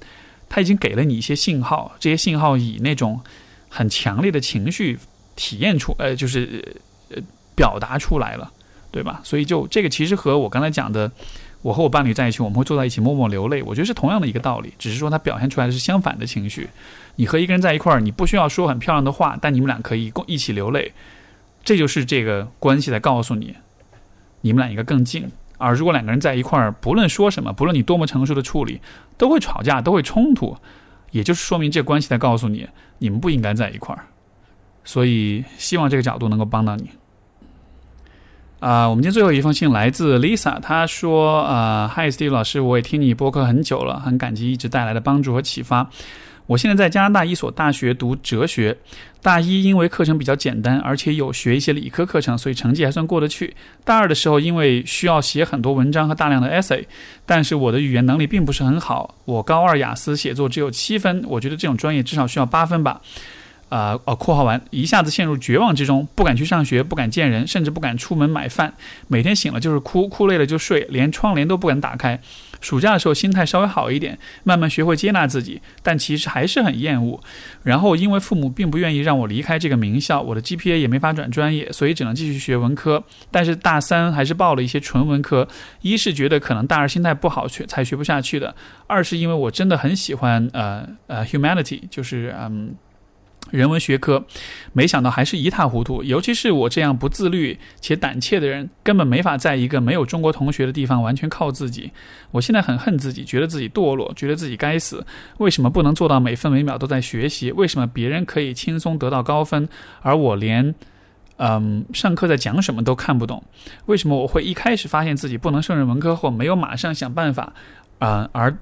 它已经给了你一些信号，这些信号以那种很强烈的情绪体验出，呃，就是呃表达出来了。对吧？所以就这个其实和我刚才讲的，我和我伴侣在一起，我们会坐在一起默默流泪，我觉得是同样的一个道理，只是说它表现出来的是相反的情绪。你和一个人在一块儿，你不需要说很漂亮的话，但你们俩可以共一起流泪，这就是这个关系在告诉你，你们俩应该更近。而如果两个人在一块儿，不论说什么，不论你多么成熟的处理，都会吵架，都会冲突，也就是说明这关系在告诉你，你们不应该在一块儿。所以希望这个角度能够帮到你。啊，我们今天最后一封信来自 Lisa，她说：“呃，Hi Steve 老师，我也听你播客很久了，很感激一直带来的帮助和启发。我现在在加拿大一所大学读哲学，大一因为课程比较简单，而且有学一些理科课程，所以成绩还算过得去。大二的时候，因为需要写很多文章和大量的 essay，但是我的语言能力并不是很好，我高二雅思写作只有七分，我觉得这种专业至少需要八分吧。”啊哦，括号完，一下子陷入绝望之中，不敢去上学，不敢见人，甚至不敢出门买饭。每天醒了就是哭，哭累了就睡，连窗帘都不敢打开。暑假的时候心态稍微好一点，慢慢学会接纳自己，但其实还是很厌恶。然后因为父母并不愿意让我离开这个名校，我的 GPA 也没法转专业，所以只能继续学文科。但是大三还是报了一些纯文科，一是觉得可能大二心态不好学才学不下去的，二是因为我真的很喜欢呃呃 humanity，就是嗯。人文学科，没想到还是一塌糊涂。尤其是我这样不自律且胆怯的人，根本没法在一个没有中国同学的地方完全靠自己。我现在很恨自己，觉得自己堕落，觉得自己该死。为什么不能做到每分每秒都在学习？为什么别人可以轻松得到高分，而我连，嗯，上课在讲什么都看不懂？为什么我会一开始发现自己不能胜任文科后，没有马上想办法，啊，而？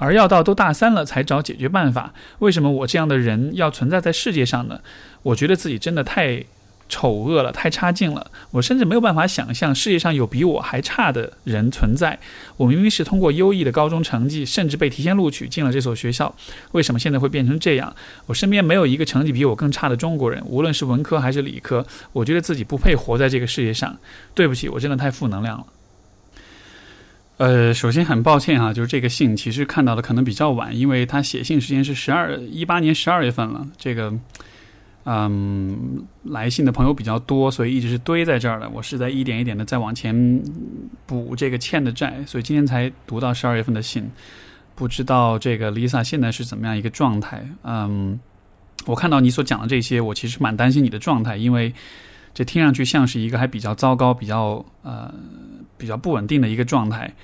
而要到都大三了才找解决办法，为什么我这样的人要存在在世界上呢？我觉得自己真的太丑恶了，太差劲了。我甚至没有办法想象世界上有比我还差的人存在。我明明是通过优异的高中成绩，甚至被提前录取进了这所学校，为什么现在会变成这样？我身边没有一个成绩比我更差的中国人，无论是文科还是理科。我觉得自己不配活在这个世界上。对不起，我真的太负能量了。呃，首先很抱歉哈，就是这个信其实看到的可能比较晚，因为他写信时间是十二一八年十二月份了。这个，嗯，来信的朋友比较多，所以一直是堆在这儿的。我是在一点一点的在往前补这个欠的债，所以今天才读到十二月份的信。不知道这个 Lisa 现在是怎么样一个状态？嗯，我看到你所讲的这些，我其实蛮担心你的状态，因为这听上去像是一个还比较糟糕、比较呃。比较不稳定的一个状态。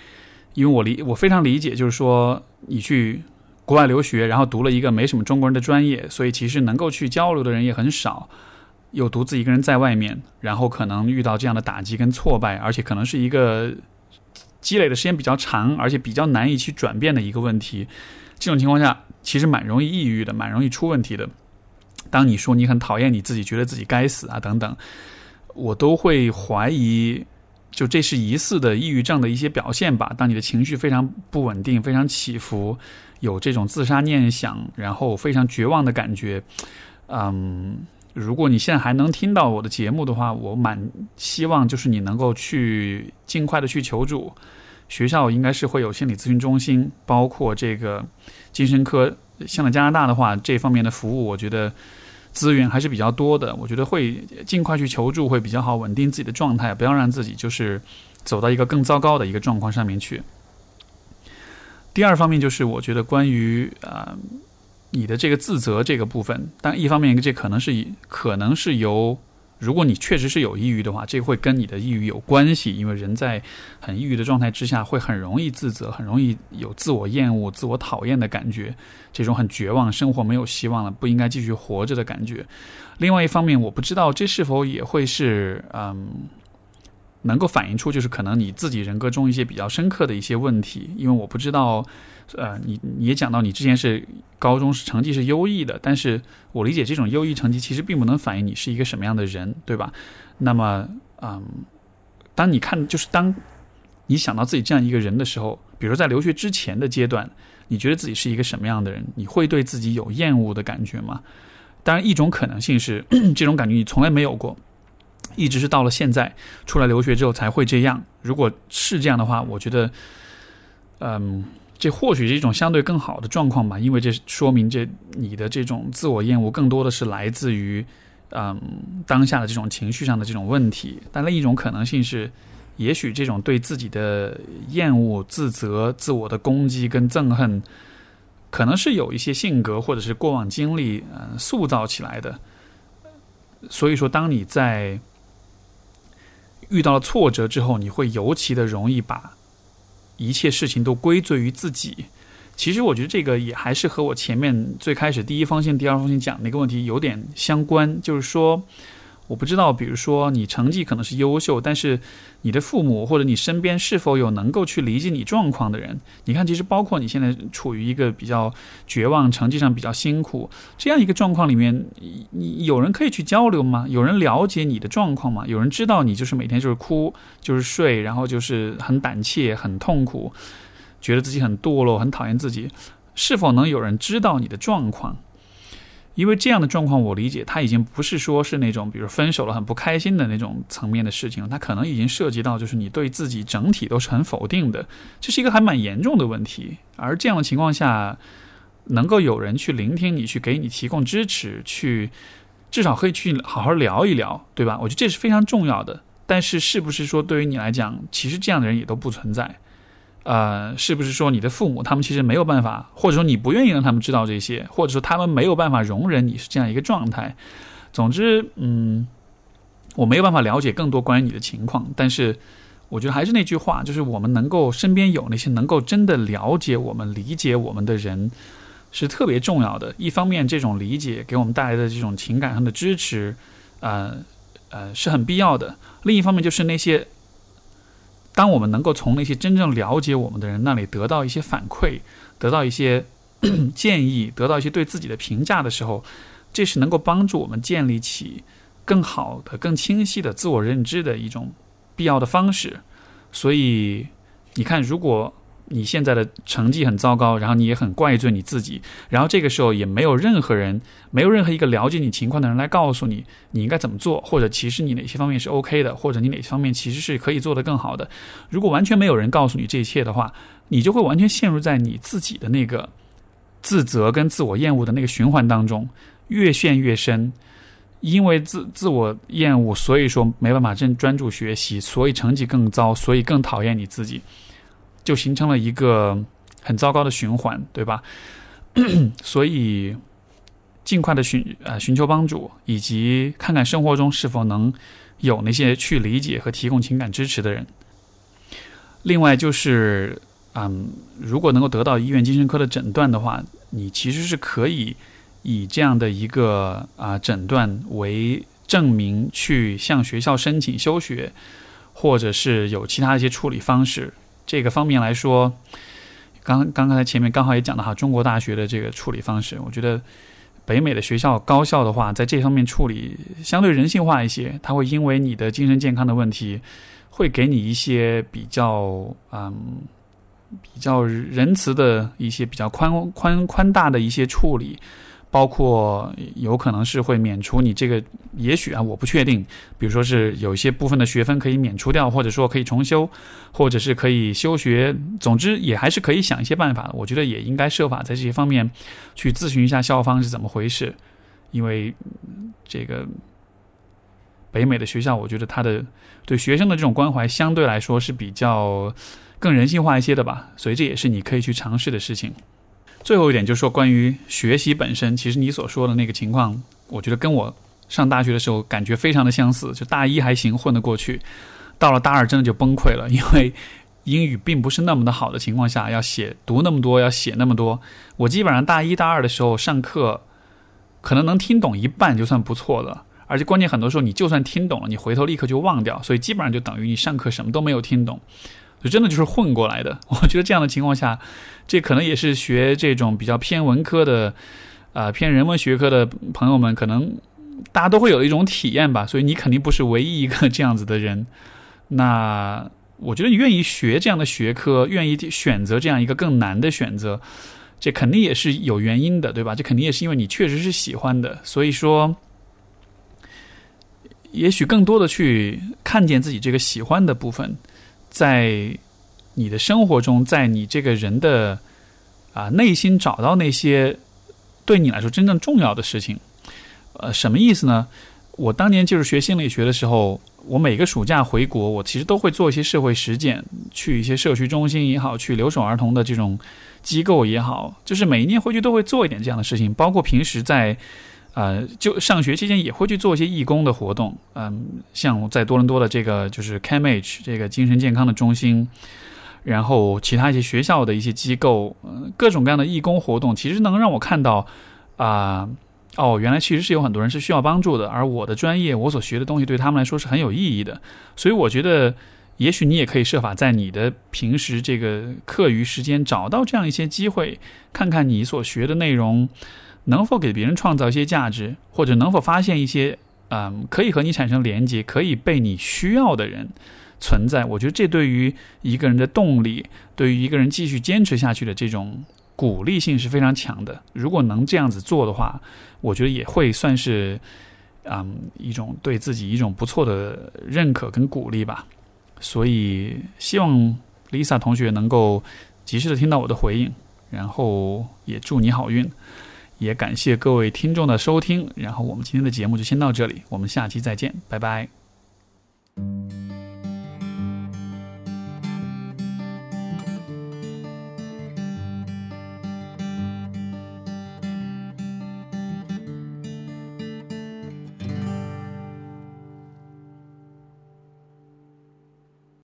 因为我理我非常理解，就是说你去国外留学，然后读了一个没什么中国人的专业，所以其实能够去交流的人也很少，又独自一个人在外面，然后可能遇到这样的打击跟挫败，而且可能是一个积累的时间比较长，而且比较难以去转变的一个问题。这种情况下，其实蛮容易抑郁的，蛮容易出问题的。当你说你很讨厌你自己，觉得自己该死啊等等，我都会怀疑。就这是疑似的抑郁症的一些表现吧。当你的情绪非常不稳定、非常起伏，有这种自杀念想，然后非常绝望的感觉，嗯，如果你现在还能听到我的节目的话，我蛮希望就是你能够去尽快的去求助。学校应该是会有心理咨询中心，包括这个精神科。像在加拿大的话，这方面的服务，我觉得。资源还是比较多的，我觉得会尽快去求助会比较好，稳定自己的状态，不要让自己就是走到一个更糟糕的一个状况上面去。第二方面就是，我觉得关于啊你的这个自责这个部分，但一方面这可能是以可能是由。如果你确实是有抑郁的话，这会跟你的抑郁有关系，因为人在很抑郁的状态之下，会很容易自责，很容易有自我厌恶、自我讨厌的感觉，这种很绝望、生活没有希望了、不应该继续活着的感觉。另外一方面，我不知道这是否也会是嗯。能够反映出就是可能你自己人格中一些比较深刻的一些问题，因为我不知道，呃，你你也讲到你之前是高中是成绩是优异的，但是我理解这种优异成绩其实并不能反映你是一个什么样的人，对吧？那么，嗯，当你看就是当你想到自己这样一个人的时候，比如在留学之前的阶段，你觉得自己是一个什么样的人？你会对自己有厌恶的感觉吗？当然，一种可能性是 这种感觉你从来没有过。一直是到了现在出来留学之后才会这样。如果是这样的话，我觉得，嗯，这或许是一种相对更好的状况吧，因为这说明这你的这种自我厌恶更多的是来自于，嗯，当下的这种情绪上的这种问题。但另一种可能性是，也许这种对自己的厌恶、自责、自我的攻击跟憎恨，可能是有一些性格或者是过往经历嗯塑造起来的。所以说，当你在遇到了挫折之后，你会尤其的容易把一切事情都归罪于自己。其实，我觉得这个也还是和我前面最开始第一封信、第二封信讲那个问题有点相关，就是说。我不知道，比如说你成绩可能是优秀，但是你的父母或者你身边是否有能够去理解你状况的人？你看，其实包括你现在处于一个比较绝望、成绩上比较辛苦这样一个状况里面，你有人可以去交流吗？有人了解你的状况吗？有人知道你就是每天就是哭，就是睡，然后就是很胆怯、很痛苦，觉得自己很堕落、很讨厌自己？是否能有人知道你的状况？因为这样的状况，我理解他已经不是说是那种，比如分手了很不开心的那种层面的事情了，他可能已经涉及到就是你对自己整体都是很否定的，这是一个还蛮严重的问题。而这样的情况下，能够有人去聆听你，去给你提供支持，去至少可以去好好聊一聊，对吧？我觉得这是非常重要的。但是，是不是说对于你来讲，其实这样的人也都不存在？呃，是不是说你的父母他们其实没有办法，或者说你不愿意让他们知道这些，或者说他们没有办法容忍你是这样一个状态？总之，嗯，我没有办法了解更多关于你的情况，但是我觉得还是那句话，就是我们能够身边有那些能够真的了解我们、理解我们的人，是特别重要的。一方面，这种理解给我们带来的这种情感上的支持，呃呃，是很必要的；另一方面，就是那些。当我们能够从那些真正了解我们的人那里得到一些反馈，得到一些 建议，得到一些对自己的评价的时候，这是能够帮助我们建立起更好的、更清晰的自我认知的一种必要的方式。所以，你看，如果。你现在的成绩很糟糕，然后你也很怪罪你自己，然后这个时候也没有任何人，没有任何一个了解你情况的人来告诉你你应该怎么做，或者其实你哪些方面是 OK 的，或者你哪些方面其实是可以做得更好的。如果完全没有人告诉你这一切的话，你就会完全陷入在你自己的那个自责跟自我厌恶的那个循环当中，越陷越深。因为自自我厌恶，所以说没办法正专注学习，所以成绩更糟，所以更讨厌你自己。就形成了一个很糟糕的循环，对吧？所以尽快的寻呃寻求帮助，以及看看生活中是否能有那些去理解和提供情感支持的人。另外就是，嗯，如果能够得到医院精神科的诊断的话，你其实是可以以这样的一个啊诊断为证明去向学校申请休学，或者是有其他一些处理方式。这个方面来说，刚刚刚才前面刚好也讲到哈，中国大学的这个处理方式，我觉得北美的学校高校的话，在这方面处理相对人性化一些，他会因为你的精神健康的问题，会给你一些比较嗯比较仁慈的一些比较宽宽宽大的一些处理。包括有可能是会免除你这个，也许啊，我不确定。比如说是有一些部分的学分可以免除掉，或者说可以重修，或者是可以休学。总之也还是可以想一些办法。我觉得也应该设法在这些方面去咨询一下校方是怎么回事，因为这个北美的学校，我觉得他的对学生的这种关怀相对来说是比较更人性化一些的吧。所以这也是你可以去尝试的事情。最后一点就是说，关于学习本身，其实你所说的那个情况，我觉得跟我上大学的时候感觉非常的相似。就大一还行，混得过去，到了大二真的就崩溃了，因为英语并不是那么的好的情况下，要写读那么多，要写那么多。我基本上大一大二的时候上课，可能能听懂一半就算不错的，而且关键很多时候你就算听懂了，你回头立刻就忘掉，所以基本上就等于你上课什么都没有听懂。就真的就是混过来的。我觉得这样的情况下，这可能也是学这种比较偏文科的，啊，偏人文学科的朋友们，可能大家都会有一种体验吧。所以你肯定不是唯一一个这样子的人。那我觉得你愿意学这样的学科，愿意选择这样一个更难的选择，这肯定也是有原因的，对吧？这肯定也是因为你确实是喜欢的。所以说，也许更多的去看见自己这个喜欢的部分。在你的生活中，在你这个人的啊内心找到那些对你来说真正重要的事情，呃，什么意思呢？我当年就是学心理学的时候，我每个暑假回国，我其实都会做一些社会实践，去一些社区中心也好，去留守儿童的这种机构也好，就是每一年回去都会做一点这样的事情，包括平时在。呃，就上学期间也会去做一些义工的活动，嗯，像在多伦多的这个就是 CAMH 这个精神健康的中心，然后其他一些学校的一些机构，嗯，各种各样的义工活动，其实能让我看到，啊，哦，原来其实是有很多人是需要帮助的，而我的专业，我所学的东西对他们来说是很有意义的，所以我觉得，也许你也可以设法在你的平时这个课余时间找到这样一些机会，看看你所学的内容。能否给别人创造一些价值，或者能否发现一些嗯可以和你产生连接、可以被你需要的人存在？我觉得这对于一个人的动力，对于一个人继续坚持下去的这种鼓励性是非常强的。如果能这样子做的话，我觉得也会算是嗯一种对自己一种不错的认可跟鼓励吧。所以希望 Lisa 同学能够及时的听到我的回应，然后也祝你好运。也感谢各位听众的收听，然后我们今天的节目就先到这里，我们下期再见，拜拜。